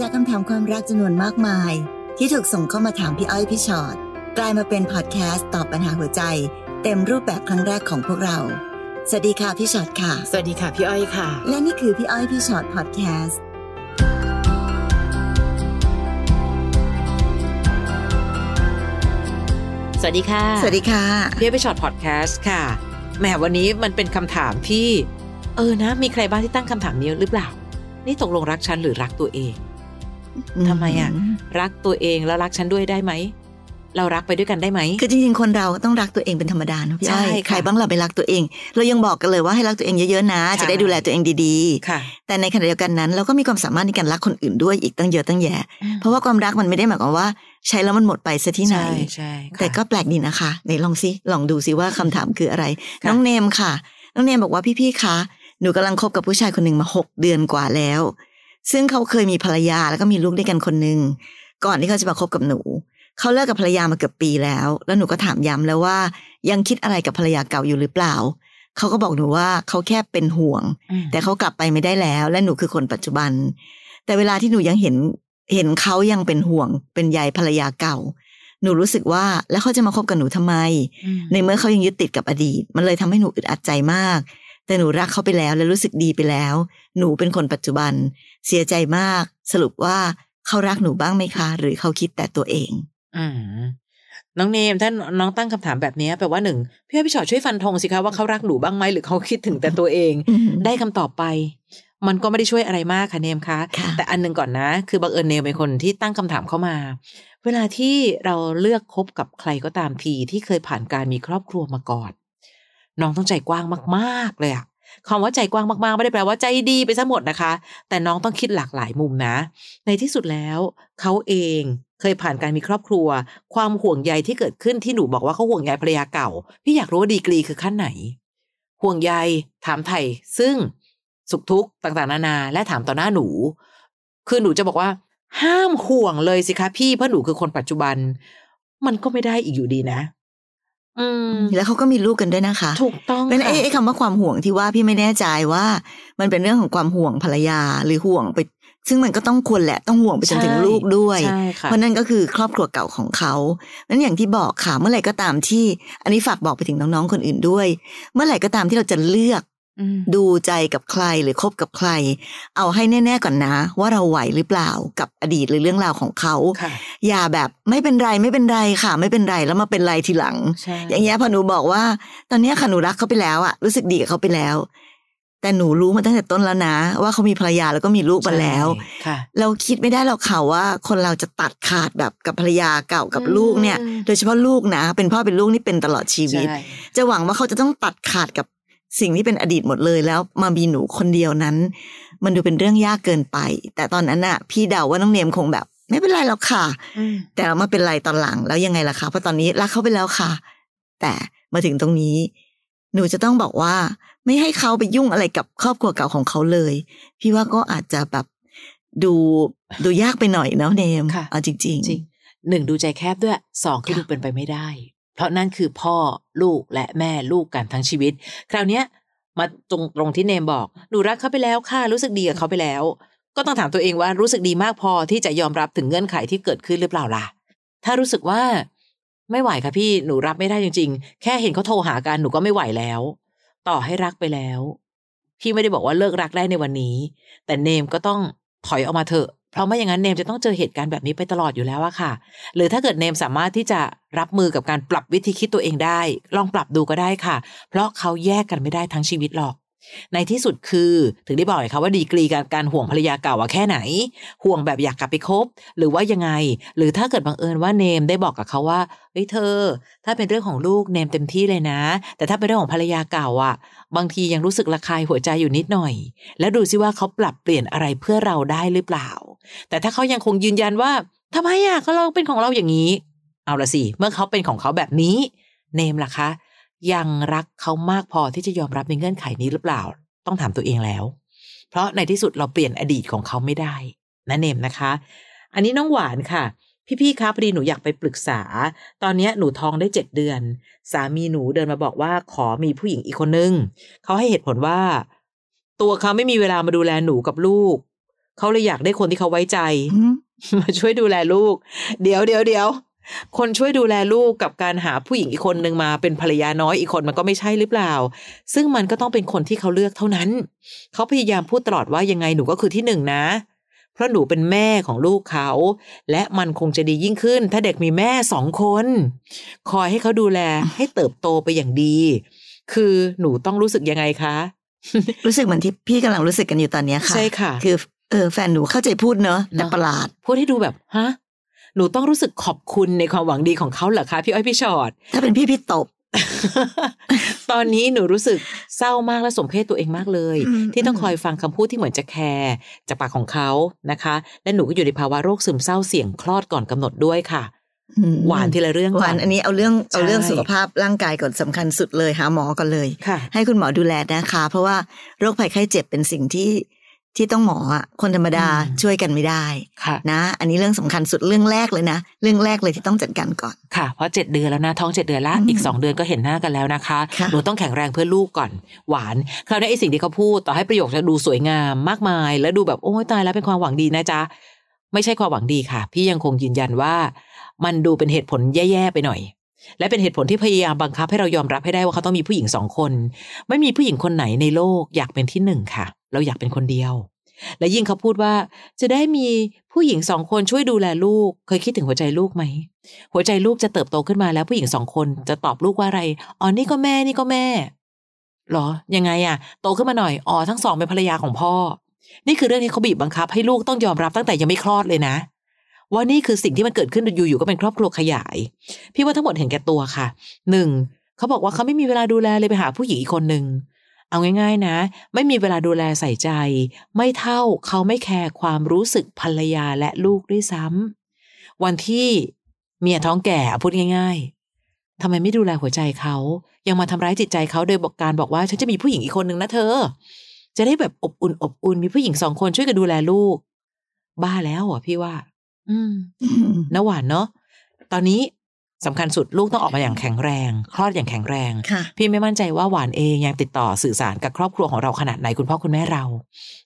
จากคำถามความรักจำนวนมากมาย ที่ถูกส่งเข้ามาถามพี่อ้อยพี่ชอ็อตกลายมาเป็นพอดแคสต์ตอบปัญหาหัวใจ เต็มรูปแบบครั้งแรกของพวกเรา สวัสดีค่ะพี่ชอ็อตค่ะ สวัสดีค่ะพี่อ้อยค่ะ และนี่คือพี่อ้อยพี่ชอ็อตพอดแคสต์สวัสดีค่ะ สวัสดีค่ะพี่อ้อยพี่ฉอดพอดแคสต์ค่ะ แหมวันนี้มันเป็นคำถามที่ เออนะ มีใครบ้างที่ตั้งคำถามนี้หรือเปล่า นี่ตกลงรักฉันหรือรักตัวเอง ทำไมอะรักตัวเองแล้วรักฉันด้วยได้ไหมเรารักไปด้วยกันได้ไหม คือจริงๆ คนเราต้องรักตัวเองเป็นธรรมดาเนอะพี่อ้อยใช่ค่ะใครบ้างเราไปรักตัวเอง เรายังบอกกันเลยว่าให้รักตัวเองเยอะๆนะใช่จะได้ดูแลตัวเองดีค่ะๆแต่ในขณะเดียวกันนั้นเราก็มีความสามารถในการรักคนอื่นด้วยอีกตั้งเยอะตั้งแยะ เพราะว่าความรักมันไม่ได้หมายความว่า ใช้แล้วมันหมดไปซะที่ไหนใช่ใช่ค่ะแต่ก็แปลกดีนะคะไหนลองซิลองดูซิว่าคำถามคืออะไรค่ะน้องเนมค่ะ น้องเนมบอกว่าพี่ๆ คะ หนูกำลังคบกับผู้ชายคนหนึ่งมาหกเดือนกว่าแล้ว ซึ่งเขาเคยมีภรรยาแล้วก็มีลูกด้วยกันคนหนึ่งก่อนที่เขาจะมาคบกับหนู เขาเลิกกับภรรยามาเกือบปีแล้ว แล้วหนูก็ถามย้ำแล้วว่า ยังคิดอะไรกับภรรยาเก่าอยู่หรือเปล่า เขาก็บอกหนูว่าเขาแค่เป็นห่วงอืมแต่เขากลับไปไม่ได้แล้ว และหนูคือคนปัจจุบัน แต่เวลาที่หนูยังเห็นเห็นเขายังเป็นห่วง เป็นใยภรรยาเก่า หนูรู้สึกว่าแล้วเขาจะมาคบกับหนูทำไมอืมในเมื่อเขายังยึดติดกับอดีต มันเลยทำให้หนูอึดอัดใจมาก แต่หนูรักเขาไปแล้วและรู้สึกดีไปแล้ว หนูเป็นคนปัจจุบัน เสียใจมาก สรุปว่าเขารักหนูบ้างไหมคะ หรือเขาคิดแต่ตัวเองอืมน้องเนมถ้าน้องตั้งคำถามแบบนี้แปลว่าหนึ่งพี่อ้อยพี่ชอตช่วยฟันธงสิคะว่าเขารักหนูบ้างไหมหรือเขาคิดถึงแต่ตัวเองอืมได้คำตอบไป มันก็ไม่ได้ช่วยอะไรมากค่ะเนมคะค่ะแต่อันหนึ่งก่อนนะ คือบังเอิญเนมเป็นคนที่ตั้งคำถามเข้ามา เวลาที่เราเลือกคบกับใครก็ตามทีที่เคยผ่านการมีครอบครัวมาก่อน น้องต้องใจกว้างมากๆเลยอะคำว่าใจกว้างมากๆ ไม่ได้แปลว่าใจดีไปซะหมดนะคะ แต่น้องต้องคิดหลากหลายมุมนะ ในที่สุดแล้วเขาเองเคยผ่านการมีครอบครัว ความห่วงใยที่เกิดขึ้นที่หนูบอกว่าเขาห่วงใยภรรยาเก่า พี่อยากรู้ว่าดีกรีคือขั้นไหน ห่วงใยถามไถ่ซึ่งสุขทุกข์ต่างๆ นานา และถามต่อหน้าหนู คือหนูจะบอกว่า ห้ามห่วงเลยสิคะพี่เพราะหนูคือคนปัจจุบัน มันก็ไม่ได้อีกอยู่ดีนะ แล้วเขาก็มีลูกกันด้วยนะคะ ถูกต้องเป็นค่ะไอ้ไอ้คำว่าความห่วงที่ว่าพี่ไม่แน่ใจว่า มันเป็นเรื่องของความห่วงภรรยาหรือห่วงไป ซึ่งมันก็ต้องควรแหละต้องห่วงไปจนถึงลูกด้วยใช่ค่ะเพราะนั่นก็คือครอบครัวเก่าของเขานั้นอย่างที่บอกค่ะเมื่อไหร่ก็ตามที่ อันนี้ฝากบอกไปถึงน้องๆคนอื่นด้วย เมื่อไหร่ก็ตามที่เราจะเลือกอืม ดูใจกับใครหรือคบกับใคร เอาให้แน่ ๆก่อนนะ ว่าเราไหวหรือเปล่ากับอดีตหรือเรื่องราวของเขาค่ะอย่าแบบไม่เป็นไรไม่เป็นไรค่ะ ไม่เป็นไรแล้วมาเป็นไรทีหลังใช่อย่างเงี้ยพอหนูบอกว่า ตอนเนี้ยค่ะหนูรักเขาไปแล้วอะรู้สึกดีกับเขาไปแล้ว แต่หนูรู้มาตั้งแต่ต้นแล้วนะ ว่าเขามีภรรยาแล้วก็มีลูกมาแล้วใช่ค่ะเราคิดไม่ได้หรอกค่ะว่า คนเราจะตัดขาดแบบกับภรรยาเก่ากับอืมลูกเนี่ย โดยเฉพาะลูกนะ เป็นพ่อเป็นลูกนี่เป็นตลอดชีวิตใช่จะหวังว่าเขาจะต้องตัดขาดกับ สิ่งที่เป็นอดีตหมดเลยแล้วมามีหนูคนเดียวนั้น มันดูเป็นเรื่องยากเกินไป แต่ตอนนั้นน่ะพี่เดาว่าน้องเนมคงแบบ ไม่เป็นไรหรอกค่ะอืมแต่เรามาเป็นไรตอนหลังแล้วยังไงล่ะคะเพราะตอนนี้รักเขาไปแล้วค่ะ แต่มาถึงตรงนี้ หนูจะต้องบอกว่า ไม่ให้เขาไปยุ่งอะไรกับครอบครัวเก่าของเขาเลย พี่ว่าก็อาจจะแบบดูดูยากไปหน่อยเนาะเนมค่ะเอาจริงจริงหนึ่งดูใจแคบด้วยสองคือค่ะดูเป็นไปไม่ได้ เพราะนั่นคือพ่อลูกและแม่ลูกกันทั้งชีวิต คราวเนี้ยมาตรงตรงที่เนมบอกหนูรักเขาไปแล้วค่ะรู้สึกดีกับเขาไปแล้ว ก็ต้องถามตัวเองว่ารู้สึกดีมากพอที่จะยอมรับถึงเงื่อนไขที่เกิดขึ้นหรือเปล่าล่ะ ถ้ารู้สึกว่าไม่ไหวค่ะพี่หนูรับไม่ได้จริง ๆ แค่เห็นเขาโทรหากันหนูก็ไม่ไหวแล้ว ต่อให้รักไปแล้ว พี่ไม่ได้บอกว่าเลิกรักได้ในวันนี้ แต่เนมก็ต้องถอยออกมาเถอะ เพราะไม่อย่างนั้นเนมจะต้องเจอเหตุการณ์แบบนี้ไปตลอดอยู่แล้วอะค่ะ หรือถ้าเกิดเนมสามารถที่จะรับมือกับการปรับวิธีคิดตัวเองได้ ลองปรับดูก็ได้ค่ะ เพราะเขาแยกกันไม่ได้ทั้งชีวิตหรอก ในที่สุดคือถึงได้บอกไงคะว่าดีกรีการการห่วงภรรยาเก่าอะแค่ไหน ห่วงแบบอยากกลับไปคบ หรือว่ายังไง หรือถ้าเกิดบังเอิญว่าเนมได้บอกกับเขาว่าเฮ้ยเธอ ถ้าเป็นเรื่องของลูกเนมเต็มที่เลยนะ แต่ถ้าเป็นเรื่องของภรรยาเก่าอะบางทียังรู้สึกระคายหัวใจอยู่นิดหน่อย แล้วดูซิว่าเขาปรับเปลี่ยนอะไรเพื่อเราได้หรือเปล่า แต่ถ้าเขายังคงยืนยันว่าทำไมอะเขาเราเป็นของเราอย่างนี้ เอาละสิเมื่อเขาเป็นของเขาแบบนี้ เนมล่ะคะ ยังรักเขามากพอที่จะยอมรับในเงื่อนไขนี้หรือเปล่า ต้องถามตัวเองแล้ว เพราะในที่สุดเราเปลี่ยนอดีตของเขาไม่ได้นะเนมนะคะ อันนี้น้องหวานค่ะ พี่ๆคะพอดีหนูอยากไปปรึกษา ตอนเนี้ยหนูท้องได้เจ็ดเดือน สามีหนูเดินมาบอกว่าขอมีผู้หญิงอีกคนนึงเขาให้เหตุผลว่า ตัวเขาไม่มีเวลามาดูแลหนูกับลูกเขาเลยอยากได้คนที่เขาไว้ใจอืมมาช่วยดูแลลูก เดี๋ยวเดี๋ยวเดี๋ยว คนช่วยดูแลลูกกับการหาผู้หญิงอีกคนหนึ่งมาเป็นภรรยาน้อยอีกคนมันก็ไม่ใช่หรือเปล่า ซึ่งมันก็ต้องเป็นคนที่เขาเลือกเท่านั้น เขาพยายามพูดตลอดว่ายังไงหนูก็คือที่หนึ่งนะ เพราะหนูเป็นแม่ของลูกเขา และมันคงจะดียิ่งขึ้น ถ้าเด็กมีแม่สองคน คอยให้เขาดูแลให้เติบโตไปอย่างดี คือหนูต้องรู้สึกยังไงคะ รู้สึกเหมือนที่พี่กำลังรู้สึกกันอยู่ตอนเนี้ยค่ะใช่ค่ะ คือเออแฟนหนูเข้าใจพูดเนอะแต่เนอะประหลาด พูดให้ดูแบบฮะ หนูต้องรู้สึกขอบคุณในความหวังดีของเขาเหรอคะพี่อ้อยพี่ชอดถ้าเป็นพี่พี่ตบ ตอนนี้หนูรู้สึกเศร้ามากและสมเพศตัวเองมากเลยอืมที่ต้องคอยฟังคำพูดที่เหมือนจะแคร์จากปากของเขานะคะ และหนูก็อยู่ในภาวะโรคซึมเศร้าเสี่ยงคลอดก่อนกำหนดด้วยค่ะอืมหวานทีละเรื่องก่หวานอันนี้เอาเรื่องเอาเรื่องใช่สุขภาพร่างกายก่อนสำคัญสุดเลยหาหมอก่อนเลยค่ะให้คุณหมอดูแลนะคะ เพราะว่าโรคภัยไข้เจ็บเป็นสิ่งที่ ที่ต้องหมออะคนธรรมดาอืมช่วยกันไม่ได้ค่ะนะ อันนี้เรื่องสำคัญสุดเรื่องแรกเลยนะ เรื่องแรกเลยที่ต้องจัดการก่อนค่ะ เพราะเจ็ดเดือนแล้วนะท้องเจ็ดเดือนละอืมอีกสองเดือนก็เห็นหน้ากันแล้วนะคะค่ะหนูต้องแข็งแรงเพื่อลูกก่อน หวานคราวนี้ไอ้สิ่งที่เขาพูดต่อให้ประโยคจะดูสวยงามมากมาย แล้วดูแบบโอ้ยตายแล้วเป็นความหวังดีนะจ๊ะไม่ใช่ความหวังดีค่ะ พี่ยังคงยืนยันว่า มันดูเป็นเหตุผลแย่ๆไปหน่อย และเป็นเหตุผลที่พยายามบังคับให้เรายอมรับให้ได้ว่าเขาต้องมีผู้หญิงสองคน ไม่มีผู้หญิงคนไหนในโลกอยากเป็นที่หนึ่งค่ะ เราอยากเป็นคนเดียว และยิ่งเขาพูดว่า จะได้มีผู้หญิงสองคนช่วยดูแลลูก เคยคิดถึงหัวใจลูกไหม หัวใจลูกจะเติบโตขึ้นมาแล้วผู้หญิงสองคนจะตอบลูกว่าอะไรอ๋อนี่ก็แม่นี่ก็แม่เหรอ ยังไงอะโตขึ้นมาหน่อยอ๋อทั้งสองเป็นภรรยาของพ่อ นี่คือเรื่องที่เขาบีบบังคับให้ลูกต้องยอมรับตั้งแต่ยังไม่คลอดเลยนะ ว่านี่คือสิ่งที่มันเกิดขึ้นอยู่ๆก็เป็นครอบครัวขยาย พี่ว่าทั้งหมดเห็นแก่ตัวค่ะหนึ่งเขาบอกว่าเขาไม่มีเวลาดูแลเลยไปหาผู้หญิงอีกคนหนึ่งเอาง่าย ๆ นะ ไม่มีเวลาดูแลใส่ใจ ไม่เท่าเขาไม่แคร์ความรู้สึกภรรยาและลูกด้วยซ้ำวันที่เมียท้องแก่พูดง่าย ๆทำไมไม่ดูแลหัวใจเขายังมาทำร้ายจิตใจเขาโดยบอกการบอกว่าฉันจะมีผู้หญิงอีกคนหนึ่งนะเธอ จะได้แบบอบอุ่นอบอุ่นมีผู้หญิงสองคนช่วยกันดูแลลูก บ้าแล้วอะพี่ว่า อืมนะหวานเนาะตอนนี้สำคัญสุดลูกต้องออกมาอย่างแข็งแรง คลอดอย่างแข็งแรงค่ะพี่ไม่มั่นใจว่าหวานเองยังติดต่อสื่อสารกับครอบครัวของเราขนาดไหนคุณพ่อคุณแม่เรา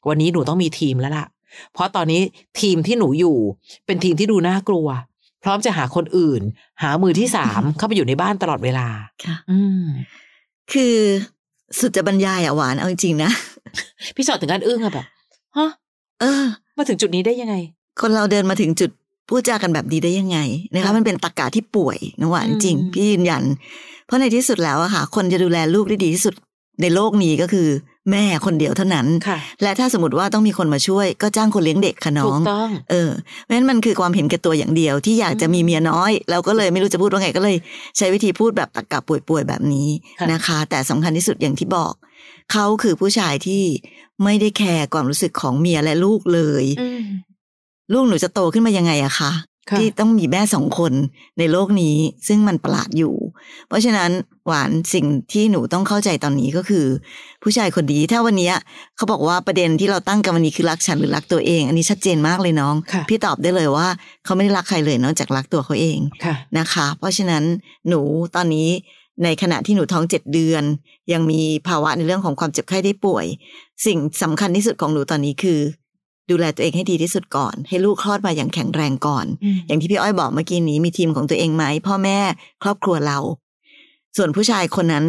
วันนี้หนูต้องมีทีมแล้วล่ะ เพราะตอนนี้ทีมที่หนูอยู่เป็นทีมที่ดูน่ากลัว พร้อมจะหาคนอื่น หามือที่สามเข้าไปอยู่ในบ้านตลอดเวลาค่ะ อืมคือสุดจะบรรยายอะหวานเอาจริงๆนะ พี่สอดถึงกันอึ้งอะแบบฮะเออ มาถึงจุดนี้ได้ยังไง คนเราเดินมาถึงจุดพูดจากันแบบนี้ได้ยังไงนะคะค่ะมันเป็นตรกกะที่ป่วยนะหวานอืมจริง พี่ยืนยัน เพราะในที่สุดแล้วอะค่ะ คนจะดูแลลูกได้ดีที่สุดในโลกนี้ก็คือ แม่คนเดียวเท่านั้นค่ะและถ้าสมมติว่าต้องมีคนมาช่วย ก็จ้างคนเลี้ยงเด็กค่ะน้ถูอกงต้องเออเพราะฉะนั้นมันคือความเห็นแก่ตัวอย่างเดียวที่อยากจะมีเมียน้อย เราก็เลยไม่รู้จะพูดว่าไงก็เลย ใช้วิธีพูดแบบตะกะป่วยๆแบบนี้ค่ะนะคะ แต่สำคัญที่สุดอย่างที่บอก เขาคือผู้ชายที่ไม่ได้แคร์ความรู้สึกของเมียและลูกเลยอืม ลูกหนูจะโตขึ้นมายังไงอะคะค่ะที่ต้องมีแม่สองคนในโลกนี้ซึ่งมันประหลาดอยู่ เพราะฉะนั้นหวานสิ่งที่หนูต้องเข้าใจตอนนี้ก็คือ ผู้ชายคนดีถ้าวันเนี้ยเขาบอกว่าประเด็นที่เราตั้งกันวันนี้คือรักฉันหรือรักตัวเอง อันนี้ชัดเจนมากเลยน้องค่ะพี่ตอบได้เลยว่าเขาไม่ได้รักใครเลยนอกจากรักตัวเขาเองค่ะนะคะ เพราะฉะนั้นหนูตอนนี้ในขณะที่หนูท้องเจ็ดเดือน ยังมีภาวะในเรื่องของความเจ็บไข้ได้ป่วย สิ่งสำคัญที่สุดของหนูตอนนี้คือ ดูแลตัวเองให้ดีที่สุดก่อน ให้ลูกคลอดมาอย่างแข็งแรงก่อนอืมอย่างที่พี่อ้อยบอกเมื่อกี้นี้มีทีมของตัวเองไหมพ่อแม่ครอบครัวเรา ส่วนผู้ชายคนนั้น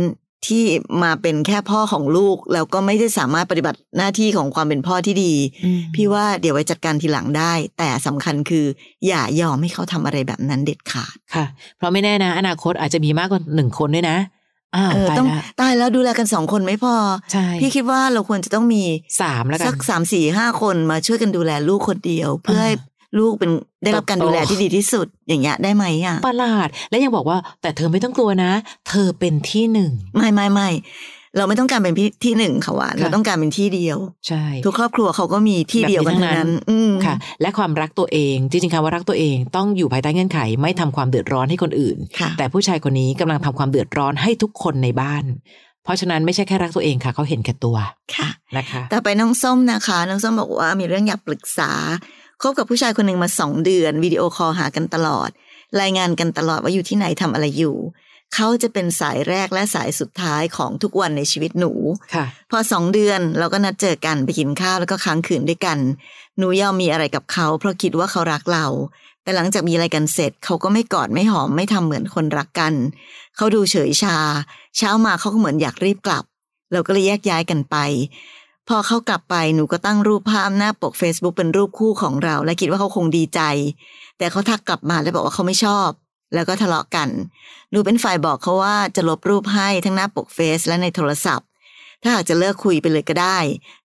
ที่มาเป็นแค่พ่อของลูก แล้วก็ไม่ได้สามารถปฏิบัติหน้าที่ของความเป็นพ่อที่ดีอืมพี่ว่าเดี๋ยวไว้จัดการทีหลังได้ แต่สำคัญคือ อย่ายอมให้เขาทำอะไรแบบนั้นเด็ดขาดค่ะ เพราะไม่แน่นะ อนาคตอาจจะมีมากกว่าหนึ่งคนด้วยนะอ้าว เออตายต้องละตายแล้วดูแลกันสองคนไม่พอใช่พี่คิดว่าเราควรจะต้องมีสามแล้วกัสันกสามสี่ห้าคนมาช่วยกันดูแลลูกคนเดียว เพื่อให้ลูกเป็นได้รับการดูแลที่ดีที่สุดอย่างเงี้ยได้ไหมอะประหลาด และยังบอกว่าแต่เธอไม่ต้องกลัวนะ เธอเป็นที่หนึ่ง ไม่ไม่ไม่ เราไม่ต้องการเป็นพี่ที่หนึ่งค่ะหวานค่ะเราต้องการเป็นที่เดียว ใช่ ทุกครอบครัวเขาก็มีที่เดียวกันแบบนี้ทั้ทั้งงนั้นั้นนอืมค่ะ และความรักตัวเองจริงๆคำว่ารักตัวเองต้องอยู่ภายใต้เงื่อนไข ไม่ทำความเดือดร้อนให้คนอื่นค่ะแต่ผู้ชายคนนี้กำลังทำความเดือดร้อนให้ทุกคนในบ้าน เพราะฉะนั้นไม่ใช่แค่รักตัวเองค่ะ เขาเห็นแก่ตัวค่ะนะคะต่อไปน้องส้มนะคะ น้องส้มบอกว่ามีเรื่องอยากปรึกษาคบกับผู้ชายคนหนึ่งมาสองเดือนวิดีโอคอลหากันตลอด รายงานกันตลอดว่าอยู่ที่ไหนทำอะไรอยู่ เขาจะเป็นสายแรกและสายสุดท้ายของทุกวันในชีวิตหนูค่ะพอสองเดือนเราก็นัดเจอกันไปกินข้าวแล้วก็ค้างคืนด้วยกัน หนูยอมมีอะไรกับเขาเพราะคิดว่าเขารักเรา แต่หลังจากมีอะไรกันเสร็จเขาก็ไม่กอดไม่หอมไม่ทำเหมือนคนรักกัน เขาดูเฉยชา เช้ามาเขาก็เหมือนอยากรีบกลับ เราก็เลยแยกย้ายกันไป พอเขากลับไปหนูก็ตั้งรูปภาพหน้าปก Facebook เป็นรูปคู่ของเรา และคิดว่าเขาคงดีใจ แต่เขาทักกลับมาแล้วบอกว่าเขาไม่ชอบ แล้วก็ทะเลาะกันหนูเป็นฝ่ายบอกเขาว่าจะลบรูปให้ทั้งหน้าปกเฟซและในโทรศัพท์ ถ้าหากจะเลิกคุยไปเลยก็ได้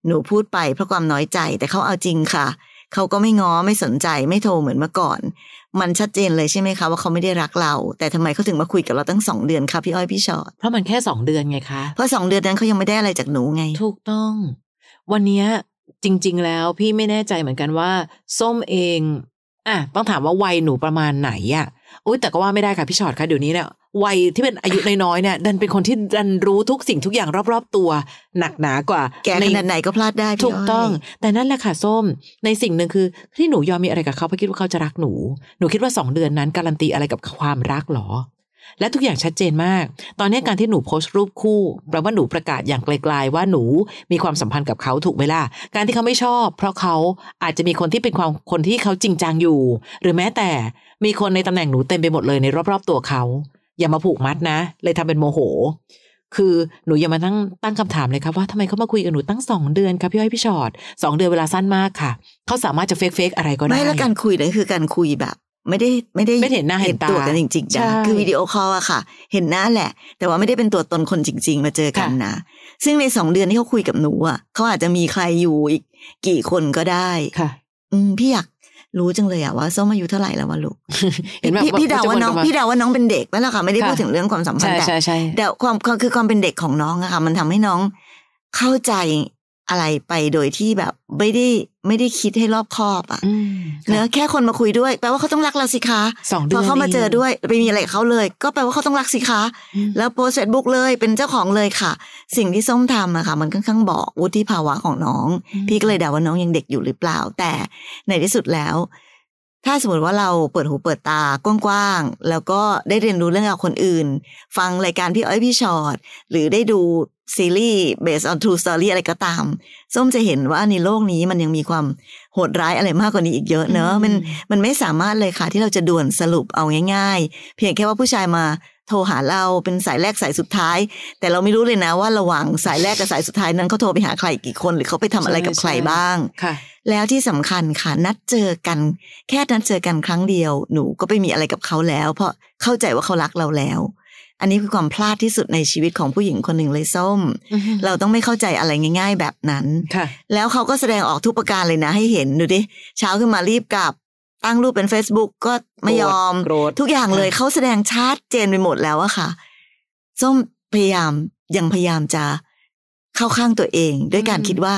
หนูพูดไปเพราะความน้อยใจแต่เขาเอาจริงค่ะ เขาก็ไม่ง้อไม่สนใจไม่โทรเหมือนเมื่อก่อน มันชัดเจนเลยใช่ไหมคะว่าเขาไม่ได้รักเรา แต่ทำไมเขาถึงมาคุยกับเราตั้งสองเดือนคะพี่อ้อยพี่ชอตเพราะมันแค่สองเดือนไงคะเพราะสองเดือนนั้นเขายังไม่ได้อะไรจากหนูไง ถูกต้อง วันเนี้ยจริง ๆ แล้วพี่ไม่แน่ใจเหมือนกันว่า ส้มเองอะต้องถามว่าวัยหนูประมาณไหนอะ อุ้ยแต่ก็ว่าไม่ได้ค่ะพี่ชอตคะเดี๋ยวนี้เนี่ยวัยที่เป็นอายุน้อยๆเนี่ย ดันเป็นคนที่ดันรู้ทุกสิ่งทุกอย่างรอบๆตัว หนักหนากว่า แกในขนาดไหนก็พลาดได้พี่ถูกต้องยแต่นั่นแหละค่ะส้ม ในสิ่งหนึ่งคือที่หนูยอมมีอะไรกับเขาเพราะคิดว่าเขาจะรักหนู หนูคิดว่าสองเดือนนั้นการันตีอะไรกับความรักหรอ และทุกอย่างชัดเจนมาก ตอนนี้การที่หนูโพสต์รูปคู่แปลว่าหนูประกาศอย่างไกลๆว่าหนูมีความสัมพันธ์กับเขาถูกไหมล่ะ การที่เขาไม่ชอบ เพราะเขาอาจจะมีคนที่เป็นความคนที่เขาจริงจังอยู่ หรือแม้แต่มีคนในตำแหน่งหนูเต็มไปหมดเลยในรอบๆตัวเขา อย่ามาผูกมัดนะ เลยทำเป็นโมโห คือหนูอย่ามาตั้งตั้งคำถามเลยครับว่าทำไมเขามาคุยกับหนูตั้งสองเดือนครับพี่อ้อยพี่ชอตสองเดือนเวลาสั้นมากค่ะ เขาสามารถจะเฟกเฟกอะไรก็ได้ไม่แล้วการคุยเนี่ยคือการคุยแบบ ไม่ได้ไม่ได้ไม่เห็นหน้าเห็นตาตัวกันจริงๆใช่นะคือวิดีโอ call อะค่ะ เห็นหน้าแหละ แต่ว่าไม่ได้เป็นตัวตนคนจริง ๆ มาเจอกันค่ะนะซึ่งในสองเดือนที่เขาคุยกับหนูอะเขาอาจจะมีใครอยู่อีกกี่คนก็ได้ค่ะ อืมพี่อยากรู้จังเลยอะว่าส้มอายุเท่าไหร่แล้ววะลูกเห็นไหมพี่พี่เดาว่าน้องจะพี่เดาว่าน้องเป็นเด็กแล้วล่ะค่ะไม่ได้ค่ะพูดถึงเรื่องความสัมพันใช่แต่ใช่ใช่แต่ความความคือความเป็นเด็กของน้องอะค่ะ มันทำให้น้องเข้าใจ อะไรไปโดยที่แบบ ไม่ได้ไม่ได้คิดให้รอบคอบอะอืมเนอะแค่คนมาคุยด้วย แปลว่าเขาต้องรักเราสิคะสองเดือนพอเขามาเจอด้วยไปมีอะไรกับเขาเลย ก็แปลว่าเขาต้องรักสิคะอืมแล้วโพสต์เฟซบุ๊กเลยเป็นเจ้าของเลยค่ะ สิ่งที่ส้มทำอะค่ะ มันค่อนข้างบอกวุฒิภาวะของน้อง พี่ก็เลยเดาว่าน้องยังเด็กอยู่หรือเปล่า แต่ในที่สุดแล้ว ถ้าสมมติว่าเราเปิดหูเปิดตากว้างๆ แล้วก็ได้เรียนรู้เรื่องราวคนอื่น ฟังรายการพี่อ้อยพี่ฉอดหรือได้ดูซีรีส์ based on true story อะไรก็ตาม ส้มจะเห็นว่าในโลกนี้มันยังมีความโหดร้ายอะไรมากกว่านี้อีกเยอะเนอะมันมันไม่สามารถเลยค่ะที่เราจะด่วนสรุปเอาง่าย ๆ เพียงแค่ว่าผู้ชายมา โทรหาเราเป็นสายแรกสายสุดท้าย แต่เราไม่รู้เลยนะว่าระหว่างสายแรกกับสายสุดท้ายนั้นเขาโทรไปหาใครกี่คน หรือเขาไปทำอะไรกับใครบ้างค่ะ แล้วที่สำคัญค่ะนัดเจอกัน แค่นัดเจอกันครั้งเดียวหนูก็ไปมีอะไรกับเขาแล้ว เพราะเข้าใจว่าเขารักเราแล้ว อันนี้คือความพลาดที่สุดในชีวิตของผู้หญิงคนหนึ่งเลยส้ม เราต้องไม่เข้าใจอะไรง่าย ๆ แบบนั้นค่ะแล้วเขาก็แสดงออกทุกประการเลยนะ ให้เห็นดูดิเช้าขึ้นมารีบกลับ ตั้งรูปเป็น Facebook ก็ไม่ยอมโกรธทุกอย่างเลยค่ะเขาแสดงชัดเจนไปหมดแล้วอะค่ะ ส้มพยายามยังพยายามจะเข้าข้างตัวเอง ด้วยการคิดว่า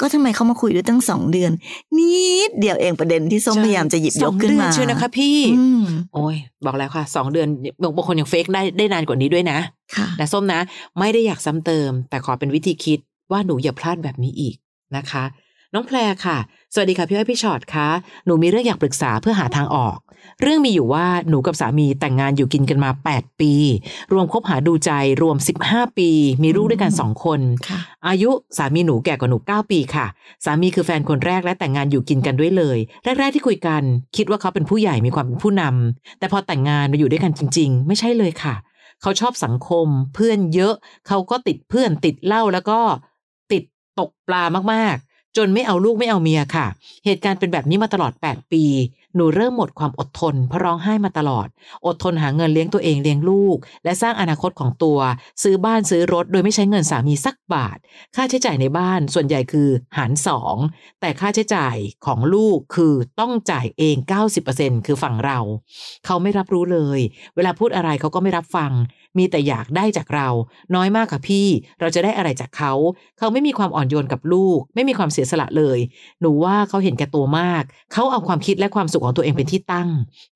ก็ทำไมเขามาคุยด้วยตั้งสองเดือน นิดเดียวเองประเด็นที่ส้มพยายามจะหยิบยกขึ้นมาสองเดือเชียวนะคะ พี่อืมโอ้ยบอกแล้วค่ะสองเดือนบางคนยังเฟกได้ได้นานกว่านี้ด้วยนะค่ะนะส้มนะ ไม่ได้อยากซ้ำเติม แต่ขอเป็นวิธีคิดว่าหนูอย่าพลาดแบบนี้อีกนะคะ น้องแพรค่ะ สวัสดีค่ะพี่อ้อยพี่ชอตคะหนูมีเรื่องอยากปรึกษาเพื่อหาทางออก เรื่องมีอยู่ว่าหนูกับสามีแต่งงานอยู่กินกันมา 8 ปี รวมคบหาดูใจรวม 15 ปี มีลูกด้วยกัน2คนค่ะอายุสามีหนูแก่กว่าหนู 9 ปีค่ะ สามีคือแฟนคนแรกและแต่งงานอยู่กินกันด้วยเลย แรก ๆ ที่คุยกัน คิดว่าเขาเป็นผู้ใหญ่มีความเป็นผู้นำแต่พอแต่งงานมาอยู่ด้วยกันจริง ๆ ไม่ใช่เลยค่ะ เขาชอบสังคม เพื่อนเยอะ เขาก็ติดเพื่อนติดเหล้าแล้วก็ติดตกปลามากๆ จนไม่เอาลูกไม่เอาเมียค่ะ เหตุการณ์เป็นแบบนี้มาตลอด 8 ปี หนูเริ่มหมดความอดทนเพราะร้องไห้มาตลอด อดทนหาเงินเลี้ยงตัวเองเลี้ยงลูก และสร้างอนาคตของตัว ซื้อบ้านซื้อรถ โดยไม่ใช้เงินสามีสักบาท ค่าใช้จ่ายในบ้านส่วนใหญ่คือหารสองแต่ค่าใช้จ่ายของลูกคือต้องจ่ายเอง 90%คือฝั่งเรา เขาไม่รับรู้เลย เวลาพูดอะไรเขาก็ไม่รับฟัง มีแต่อยากได้จากเรา น้อยมากค่ะพี่ เราจะได้อะไรจากเขา เขาไม่มีความอ่อนโยนกับลูก ไม่มีความเสียสละเลย หนูว่าเขาเห็นแก่ตัวมาก เขาเอาความคิดและความสุขของตัวเองเป็นที่ตั้ง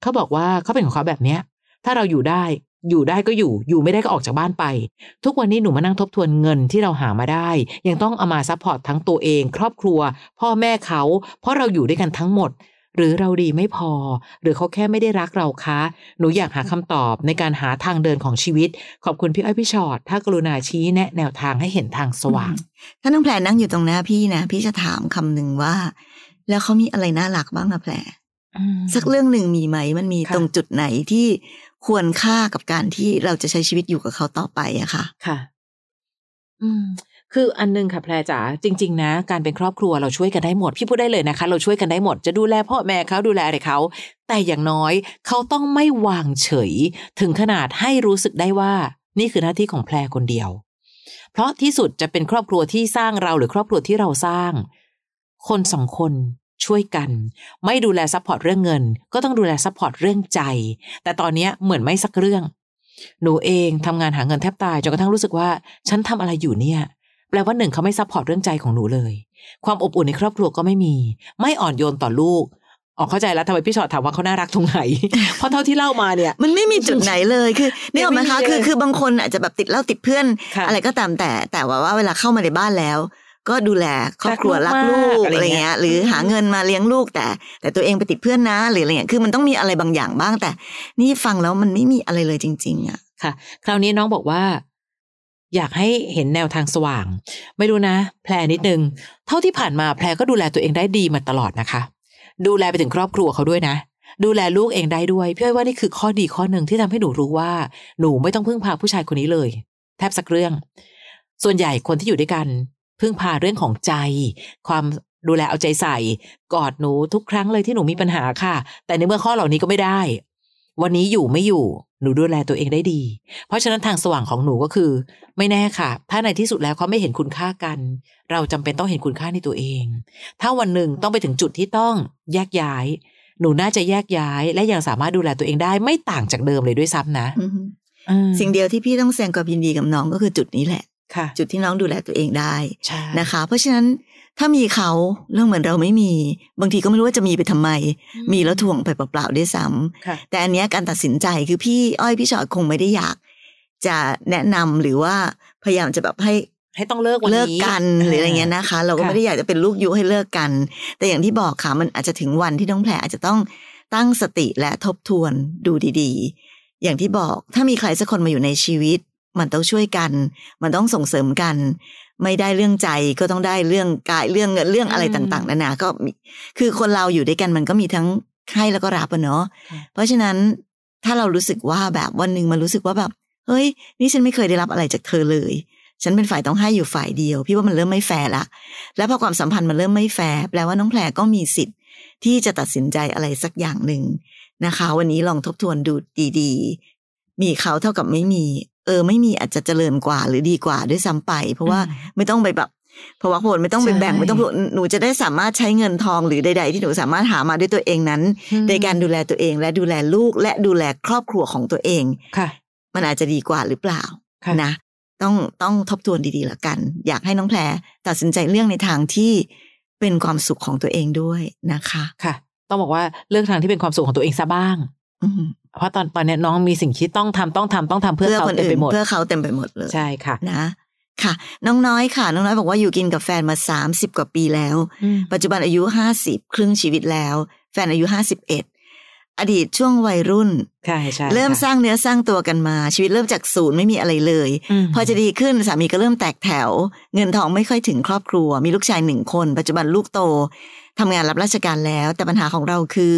เขาบอกว่าเขาเป็นของเขาแบบเนี้ย ถ้าเราอยู่ได้อยู่ได้ก็อยู่ อยู่ไม่ได้ก็ออกจากบ้านไป ทุกวันนี้หนูมานั่งทบทวนเงินที่เราหามาได้ ยังต้องเอามา support ทั้งตัวเอง ครอบครัว พ่อแม่เขา เพราะเราอยู่ด้วยกันทั้งหมด หรือเราดีไม่พอ หรือเขาแค่ไม่ได้รักเราคะ หนูอยากหาคำตอบในการหาทางเดินของชีวิต ขอบคุณพี่อ้อยพี่ชอ็อตถ้ากรุณาชี้แนะแนวทางให้เห็นทางสว่าง ถ้าน้องแพรนั่งอยู่ตรงหน้าพี่นะ พี่จะถามคำหนึ่งว่า แล้วเขามีอะไรน่ารักบ้างอะแพร สักเรื่องหนึ่งมีไหมมันมีค่ะตรงจุดไหนที่ควรค่ากับการที่เราจะใช้ชีวิตอยู่กับเขาต่อไปอะค่ะ ค่ะ อืม คืออันนึงค่ะแพรจ๋าจริง ๆ นะ การเป็นครอบครัวเราช่วยกันได้หมด พี่พูดได้เลยนะคะ เราช่วยกันได้หมดจะดูแลพ่อแม่เขาดูแลอะไรเขา แต่อย่างน้อย เขาต้องไม่วางเฉย ถึงขนาดให้รู้สึกได้ว่า นี่คือหน้าที่ของแพรคนเดียว เพราะที่สุดจะเป็นครอบครัวที่สร้างเราหรือครอบครัวที่เราสร้าง คนสองคน ช่วยกัน ไม่ดูแล support เรื่องเงิน ก็ต้องดูแล support เรื่องใจ แต่ตอนเนี้ยเหมือนไม่สักเรื่อง หนูเองทำงานหาเงินแทบตายจนกระทั่งรู้สึกว่า ฉันทำอะไรอยู่เนี่ย แปลว่าหนึ่งเขาไม่ support เรื่องใจของหนูเลย ความอบอุ่นในครอบครัวก็ไม่มี ไม่อ่อนโยนต่อลูกออกเข้าใจแล้วทำไมพี่ฉอดถามว่าเขาน่ารักตรงไหน เพราะเท่าที่เล่ามาเนี่ย มันไม่มีจุดไหนเลยคือนี่ออกไหมคะไม่มีเลยคือคือบางคนอาจจะแบบติดเหล้าติดเพื่อนค่ะอะไรก็ตามแต่แต่ว่าว่าเวลาเข้ามาในบ้านแล้ว ก็ดูแลครอบครัวรัรักกลูลูกกอะไรอะไรเงี้เงี้ยยหรือหาเงินมาเลี้ยงลูกแต่ แต่ตัวเองไปติดเพื่อนนะหรืออะไรเงี้ยคือมันต้องมีอะไรบางอย่างบ้างแต่ นี่ฟังแล้วมันไม่มีอะไรเลยจริง ๆ อะค่ะ คราวนี้น้องบอกว่า อยากให้เห็นแนวทางสว่าง ไม่รู้นะ แพรนิดนึง เท่าที่ผ่านมาแพรก็ดูแลตัวเองได้ดีมาตลอดนะคะ ดูแลไปถึงครอบครัวเขาด้วยนะดูแลลูกเองได้ด้วยพี่อ้อยว่านี่คือข้อดีข้อหนึ่งที่ทำให้หนูรู้ว่าหนูไม่ต้องพึ่งพาผู้ชายคนนี้เลย แทบสักเรื่อง ส่วนใหญ่คนที่อยู่ด้วยกัน พึ่งพาเรื่องของใจ ความดูแลเอาใจใส่ กอดหนูทุกครั้งเลยที่หนูมีปัญหาค่ะ แต่ในเมื่อข้อเหล่านี้ก็ไม่ได้ วันนี้อยู่ไม่อยู่ หนูดูแลตัวเองได้ดี เพราะฉะนั้นทางสว่างของหนูก็คือ ไม่แน่ค่ะ ถ้าในที่สุดแล้วเขาไม่เห็นคุณค่ากัน เราจำเป็นต้องเห็นคุณค่าในตัวเอง ถ้าวันหนึ่งต้องไปถึงจุดที่ต้องแยกย้าย หนูน่าจะแยกย้าย และยังสามารถดูแลตัวเองได้ไม่ต่างจากเดิมเลยด้วยซ้ำนะอือฮึอืมสิ่งเดียวที่พี่ต้องแสดงความยินดีกับน้องก็คือจุดนี้แหละค่ะ จุดที่น้องดูแลตัวเองได้ใช่นะคะ เพราะฉะนั้นถ้ามีเขาเรื่องเหมือนเราไม่มี บางทีก็ไม่รู้ว่าจะมีไปทำไม มีแล้วถ่วงไปเปล่าๆด้วยซ้ำค่ะแต่อันเนี้ยการตัดสินใจคือพี่อ้อยพี่ชอดคงไม่ได้อยาก จะแนะนำหรือว่าพยายามจะแบบให้ให้ต้องเลิกวันนี้เลิกกันหรืออะไรเงี้ยนะคะ เราก็ค่ะไม่ได้อยากจะเป็นลูกยุให้เลิกกัน แต่อย่างที่บอกค่ะมันอาจจะถึงวันที่น้องแผลอาจจะต้องตั้งสติและทบทวนดูดีๆ อย่างที่บอกถ้ามีใครสักคนมาอยู่ในชีวิต มันต้องช่วยกัน มันต้องส่งเสริมกัน ไม่ได้เรื่องใจก็ต้องได้เรื่องกายเรื่องเงินเรื่องอะไรอืมต่าง ๆนานาก็มีคือคนเราอยู่ด้วยกันมันก็มีทั้งให้แล้วก็รับอะเนาะค่ะเพราะฉะนั้นถ้าเรารู้สึกว่าแบบวันหนึ่งมันรู้สึกว่าแบบเฮ้ย นี่ฉันไม่เคยได้รับอะไรจากเธอเลย ฉันเป็นฝ่ายต้องให้อยู่ฝ่ายเดียว พี่ว่ามันเริ่มไม่แฟร์ละ แล้วพอความสัมพันธ์มันเริ่มไม่แฟร์แปลว่าน้องแพรก็มีสิทธิ์ที่จะตัดสินใจอะไรสักอย่างหนึ่งนะคะ วันนี้ลองทบทวนดูดีๆ มีเขาเท่ากับไม่มี เออไม่มีอาจจะเจริญกว่าหรือดีกว่าด้วยซ้ำไป เพราะว่าอืมไม่ต้องไปแบบเพราะว่าโหดไม่ต้องไปแบ่งใช่ไม่ต้องหนูจะได้สามารถใช้เงินทองหรือใด ๆ ที่หนูสามารถหามาด้วยตัวเองนั้นอืมในการดูแลตัวเองและดูแลลูกและดูแลครอบครัวของตัวเองค่ะ มันอาจจะดีกว่าหรือเปล่าค่ะนะต้องต้องทบทวนดีๆแล้วกัน อยากให้น้องแพรตัดสินใจเรื่องในทางที่เป็นความสุขของตัวเองด้วยนะคะค่ะ ต้องบอกว่าเลือกทางที่เป็นความสุขของตัวเองซะบ้างอืม เพราะตอนตอนเนี้ยน้องมีสิ่งที่ต้องทำต้องทำต้องทำเพื่อเขาคนเต็มอื่ไปนหมดเพื่อเขาเต็มไปหมดเลยใช่ค่ะนะค่ะ น้องน้อยค่ะ น้องน้อยบอกว่าอยู่กินกับแฟนมาสามสิบกว่าปีแล้วอืมปัจจุบันอายุห้าสิบครึ่งชีวิตแล้ว แฟนอายุห้าสิบเอ็ดอดีตช่วงวัยรุ่นใช่ใช่เริ่มสค่ะร้างเนื้อสร้างตัวกันมา ชีวิตเริ่มจากศูนย์ไม่มีอะไรเลยมพอจะดีขึ้นสามีก็เริ่มแตกแถว เงินทองไม่ค่อยถึงครอบครัว มีลูกชายหนึ่งคน ปัจจุบันลูกโตทำงานรับราชการแล้ว แต่ปัญหาของเราคือ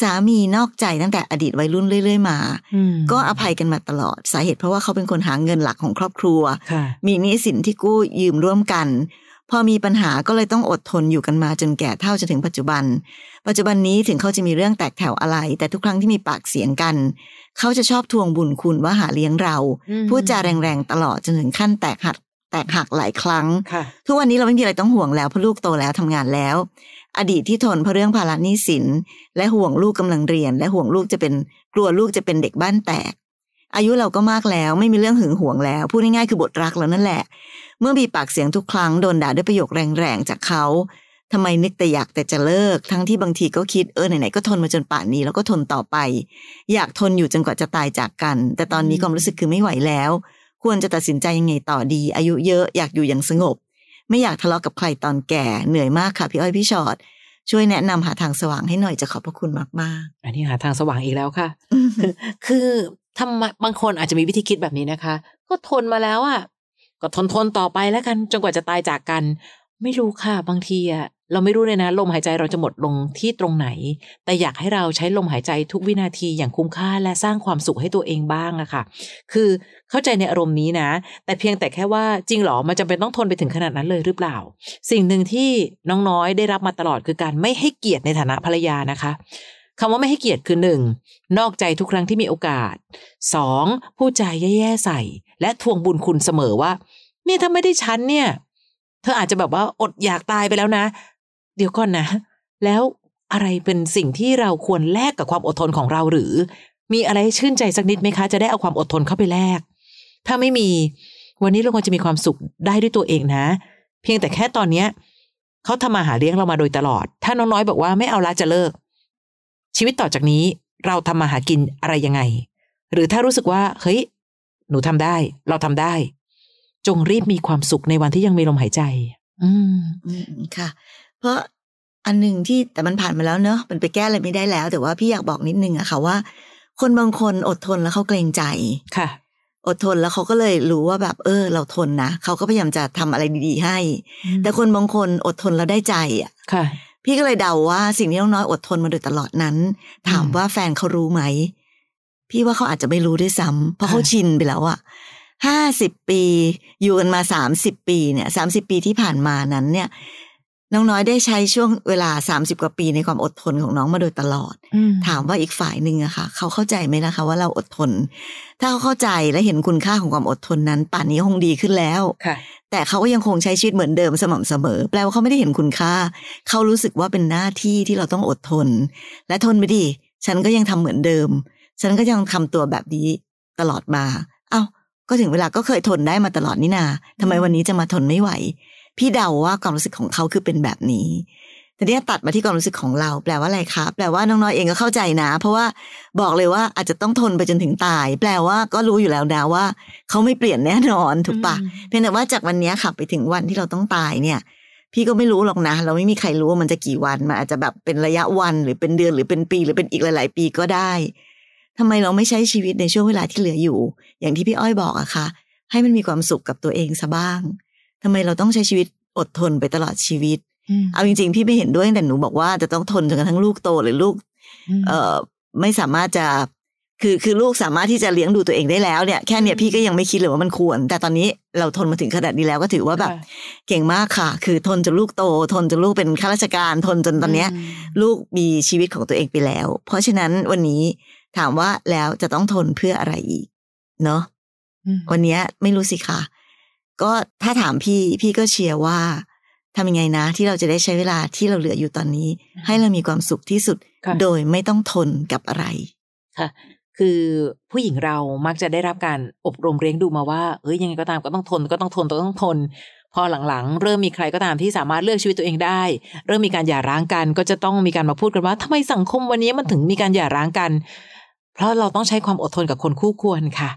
สามีนอกใจตั้งแต่อดีตวัยรุ่นเรื่อย ๆ มาอืมก็อภัยกันมาตลอด สาเหตุเพราะว่าเขาเป็นคนหาเงินหลักของครอบครัวค่ะมีหนี้สินที่กู้ยืมร่วมกัน พอมีปัญหาก็เลยต้องอดทนอยู่กันมาจนแก่เท่าจนถึงปัจจุบัน ปัจจุบันนี้ถึงเขาจะมีเรื่องแตกแถวอะไร แต่ทุกครั้งที่มีปากเสียงกัน เขาจะชอบทวงบุญคุณว่าหาเลี้ยงเราอืมพูดจาแรงๆตลอดจนถึงขั้นแตกหักแตกหักหลายครั้งค่ะทุกวันนี้เราไม่มีอะไรต้องห่วงแล้วเพราะลูกโตแล้วทำงานแล้ว อดีตที่ทนเพราะเรื่องภาระหนี้สิน และห่วงลูกกำลังเรียน และห่วงลูกจะเป็นกลัวลูกจะเป็นเด็กบ้านแตก อายุเราก็มากแล้วไม่มีเรื่องหึงหวงแล้ว พูดง่ายๆคือบทรักแล้วนั่นแหละ เมื่อมีปากเสียงทุกครั้งโดนด่าด้วยประโยคแรงๆจากเขาทำไมนึกแต่อยากแต่จะเลิก ทั้งที่บางทีก็คิดเออไหนๆก็ทนมาจนป่านนี้แล้วก็ทนต่อไป อยากทนอยู่จนกว่าจะตายจากกัน แต่ตอนนี้ความรู้สึกคือไม่ไหวแล้ว ควรจะตัดสินใจยังไงต่อดี อายุเยอะอยากอยู่อย่างสงบ ไม่อยากทะเลาะกับใครตอนแก่เหนื่อยมากค่ะพี่อ้อยพี่ชอดช่วยแนะนำหาทางสว่างให้หน่อยจะขอบพระคุณมากอันนี้หาทางสว่างอีกแล้วค่ะๆคือทำไมบางคนอาจจะมีวิธีคิดแบบนี้นะคะ ก็ทนมาแล้วอะก็ทนทนต่อไปแล้วกันจนกว่าจะตายจากกัน ไม่รู้ค่ะบางทีอะ เราไม่รู้เลยนะ ลมหายใจเราจะหมดลงที่ตรงไหน แต่อยากให้เราใช้ลมหายใจทุกวินาทีอย่างคุ้มค่าและสร้างความสุขให้ตัวเองบ้างอะค่ะ คือเข้าใจในอารมณ์นี้นะ แต่เพียงแต่แค่ว่าจริงหรอมันจำเป็นต้องทนไปถึงขนาดนั้นเลยหรือเปล่า สิ่งหนึ่งที่น้องน้อยได้รับมาตลอดคือการไม่ให้เกียรติในฐานะภรรยานะคะคำว่าไม่ให้เกียรติคือหนึ่งนอกใจทุกครั้งที่มีโอกาสสองพูดจแย่ๆใส่ และทวงบุญคุณเสมอว่าเนี่ยถ้าไม่ได้ฉันเนี่ย เธออาจจะแบบว่าอดอยากตายไปแล้วนะ เดี๋ยวก่อนนะ แล้วอะไรเป็นสิ่งที่เราควรแลกกับความอดทนของเราหรือ มีอะไรชื่นใจสักนิดไหมคะ จะได้เอาความอดทนเข้าไปแลก ถ้าไม่มีวันนี้เราควรจะมีความสุขได้ด้วยตัวเองนะ เพียงแต่แค่ตอนเนี้ยเขาทำมาหาเลี้ยงเรามาโดยตลอด ถ้าน้องน้อยบอกว่าไม่เอาละจะเลิก ชีวิตต่อจากนี้เราทำมาหากินอะไรยังไง หรือถ้ารู้สึกว่าเฮ้ย หนูทำได้ เราทำได้ จงรีบมีความสุขในวันที่ยังมีลมหายใจ อืมอืมค่ะ เพราะอันหนึ่งที่แต่มันผ่านมาแล้วเนอะมันไปแก้อะไรไม่ได้แล้ว แต่ว่าพี่อยากบอกนิดนึงอะค่ะว่า คนบางคนอดทนแล้วเขาเกรงใจค่ะ อดทนแล้วเขาก็เลยรู้ว่าแบบ เออ เราทนนะเขาก็พยายามจะทำอะไรดีๆให้ แต่คนบางคนอดทนแล้วได้ใจอะค่ะ พี่ก็เลยเดาว่าสิ่งที่น้องน้อยอดทนมาโดยตลอดนั้น ถามอืมว่าแฟนเขารู้ไหมพี่ว่าเขาอาจจะไม่รู้ด้วยซ้ำเพราะเขาค่ะชินไปแล้วอะห้าสิบปี อยู่กันมาสามสิบปีเนี่ยสามสิบปีที่ผ่านมานั้นเนี่ย น้องน้อยได้ใช้ช่วงเวลาสามสิบกว่าปีในความอดทนของน้องมาโดยตลอดอืมถามว่าอีกฝ่ายหนึ่งอะค่ะ เขาเข้าใจไหมนะคะ ว่าเราอดทน ถ้าเขาเข้าใจและเห็นคุณค่าของความอดทนนั้น ป่านนี้คงดีขึ้นแล้วค่ะแต่เขาก็ยังคงใช้ชีวิตเหมือนเดิมสม่ำเสมอ แปลว่าเขาไม่ได้เห็นคุณค่า เขารู้สึกว่าเป็นหน้าที่ที่เราต้องอดทน และทนไปดิฉันก็ยังทำเหมือนเดิม ฉันก็ยังทำตัวแบบนี้ตลอดมา เอ้าก็ถึงเวลาก็เคยทนได้มาตลอดนี่นาทำไมวันนี้จะมาทนไม่ไหว พี่เดาว่าความรู้สึกของเขาคือเป็นแบบนี้แต่เนี่ยตัดมาที่ความรู้สึกของเรา แปลว่าอะไรคะแปลว่าน้องน้อยเองก็เข้าใจนะ เพราะว่าบอกเลยว่าอาจจะต้องทนไปจนถึงตาย แปลว่าก็รู้อยู่แล้วนะว่า เขาไม่เปลี่ยนแน่นอนถูกปะอืมเพียงแต่ว่าจากวันเนี้ยค่ะไปถึงวันที่เราต้องตายเนี่ย พี่ก็ไม่รู้หรอกนะ เราไม่มีใครรู้ว่ามันจะกี่วันมันอาจจะแบบเป็นระยะวันหรือเป็นเดือนหรือเป็นปี หรือเป็นอีกหลาย ๆ ปีก็ได้ทำไมเราไม่ใช้ชีวิตในช่วงเวลาที่เหลืออยู่ อย่างที่พี่อ้อยบอกอะค่ะ ให้มันมีความสุขกับตัวเองซะบ้าง ทำไมเราต้องใช้ชีวิตอดทนไปตลอดชีวิตมเอาจริงๆ พี่ไม่เห็นด้วยตั้งแต่หนูบอกว่าจะต้องทนจนกระทั่งลูกโตหรือลูก เอ่อไม่สามารถจะคือคือลูกสามารถที่จะเลี้ยงดูตัวเองได้แล้วเนี่ยแค่เนี่ยอืมพี่ก็ยังไม่คิดเลยว่ามันควร แต่ตอนนี้เราทนมาถึงขนาดนี้แล้วก็ถือว่าแบบค่ะเก่งมากค่ะ คือทนจนลูกโต ทนจนลูกเป็นข้าราชการ ทนจนตอนเนี้ยมลูกมีชีวิตของตัวเองไปแล้ว เพราะฉะนั้นวันนี้ถามว่าแล้วจะต้องทนเพื่ออะไรอีก เนาะอืมวันเนี้ยไม่รู้สิค่ะ ก็ถ้าถามพี่พี่ก็เชียร์ว่าทำยังไงนะ ที่เราจะได้ใช้เวลาที่เราเหลืออยู่ตอนนี้ ให้เรามีความสุขที่สุดค่ะโดยไม่ต้องทนกับอะไรค่ะคือผู้หญิงเรามักจะได้รับการอบรมเลี้ยงดูมาว่าเอ้ยยังไงก็ตามก็ต้องทนก็ต้องทนต้องทน พอหลังๆ เริ่มมีใครก็ตามที่สามารถเลือกชีวิตตัวเองได้ เริ่มมีการหย่าร้างกัน ก็จะต้องมีการมาพูดกันว่าทำไมสังคมวันนี้มันถึงมีการหย่าร้างกัน เพราะเราต้องใช้ความอดทนกับคนคู่ควรค่ะ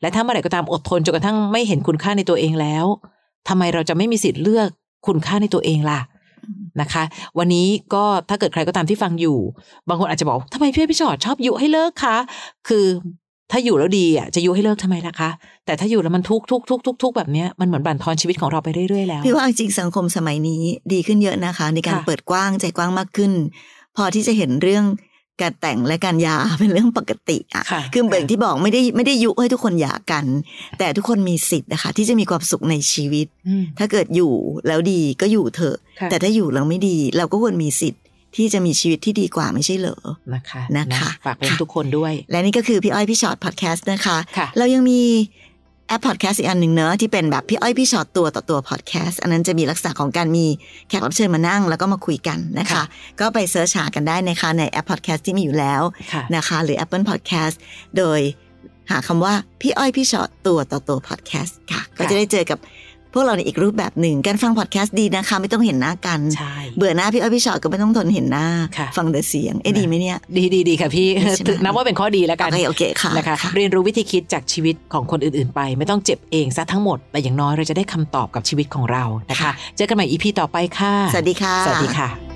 และถ้าเมื่อไหร่ก็ตามอดทนจนกระทั่งไม่เห็นคุณค่าในตัวเองแล้วทำไมเราจะไม่มีสิทธิ์เลือกคุณค่าในตัวเองล่ะนะคะ วันนี้ก็ถ้าเกิดใครก็ตามที่ฟังอยู่ บางคนอาจจะบอกทำไมพี่พี่ชอดชอบยุให้เลิกคะคือถ้าอยู่แล้วดีอะจะยุให้เลิกทำไมล่ะคะ แต่ถ้าอยู่แล้วมันทุกข์ทุกข์ทุกข์ทุกข์ทุกข์แบบเนี้ยมันเหมือนบั่นทอนชีวิตของเราไปเรื่อยๆแล้วพี่ว่าจริงๆสังคมสมัยนี้ดีขึ้นเยอะนะคะ ในการค่ะเปิดกว้างใจกว้างมากขึ้น พอที่จะเห็นเรื่อง การแต่งและการหย่าเป็นเรื่องปกติอะค่ะคือเบ่งที่บอกไม่ได้ไม่ได้ยุให้ทุกคนหย่ากัน แต่ทุกคนมีสิทธิ์นะคะที่จะมีความสุขในชีวิตอืมถ้าเกิดอยู่แล้วดีก็อยู่เถอะค่ะแต่ถ้าอยู่แล้วไม่ดี เราก็ควรมีสิทธิ์ที่จะมีชีวิตที่ดีกว่าไม่ใช่เหรอ นะคะ นะคะ ฝากเป็นทุกคนด้วย และนี่ก็คือพี่อ้อยพี่ฉอดพอดแคสต์นะคะค่ะเรายังมี แอปพอดแคสต์อีกอันหนึ่งเนอะที่เป็นแบบพี่อ้อยพี่ฉอดตัวต่อตัวพอดแคสต์อันนั้นจะมีลักษณะของการมีแขกรับเชิญมานั่งแล้วก็มาคุยกันนะคะค่ะก็ไป search หากันได้นะคะในแอปพอดแคสต์ที่มีอยู่แล้วค่ะนะคะ หรือ Apple Podcast โดยหาคำว่าพี่อ้อยพี่ชอตตัวต่อตัวพอดแคสต์ค่ะ ก็จะได้เจอกับ พวกเราในอีกรูปแบบหนึ่ง การฟังพอดแคสต์ดีนะคะ ไม่ต้องเห็นหน้ากันใช่เบื่อหน้าพี่อ้อยพี่ชอตก็ไม่ต้องทนเห็นหน้าค่ะฟังแต่เสียง เอ๊ะดีไหมเนี่ย ดีดีดีค่ะพี่ใช่ไหมถือนับว่าเป็นข้อดีแล้วกันโอเคโอเคค่ะนะคะ เรียนรู้วิธีคิดจากชีวิตของคนอื่น ๆ ไป ไม่ต้องเจ็บเองซะทั้งหมด แต่อย่างน้อยเราจะได้คำตอบกับชีวิตของเรานะคะ เจอกันใหม่ EP ต่อไปค่ะ สวัสดีค่ะ สวัสดีค่ะ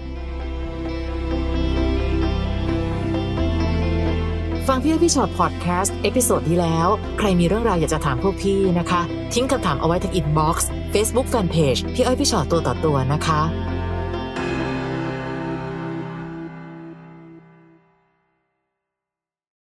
ฟังพี่อ้อยพี่ฉอดพอดแคสต์ episode ที่แล้ว ใครมีเรื่องราวอยากจะถามพวกพี่นะคะ ทิ้งคำถามเอาไว้ที่ inbox เฟซบุ๊กแฟนเพจพี่อ้อยพี่ฉอดตัวต่อตัวนะคะ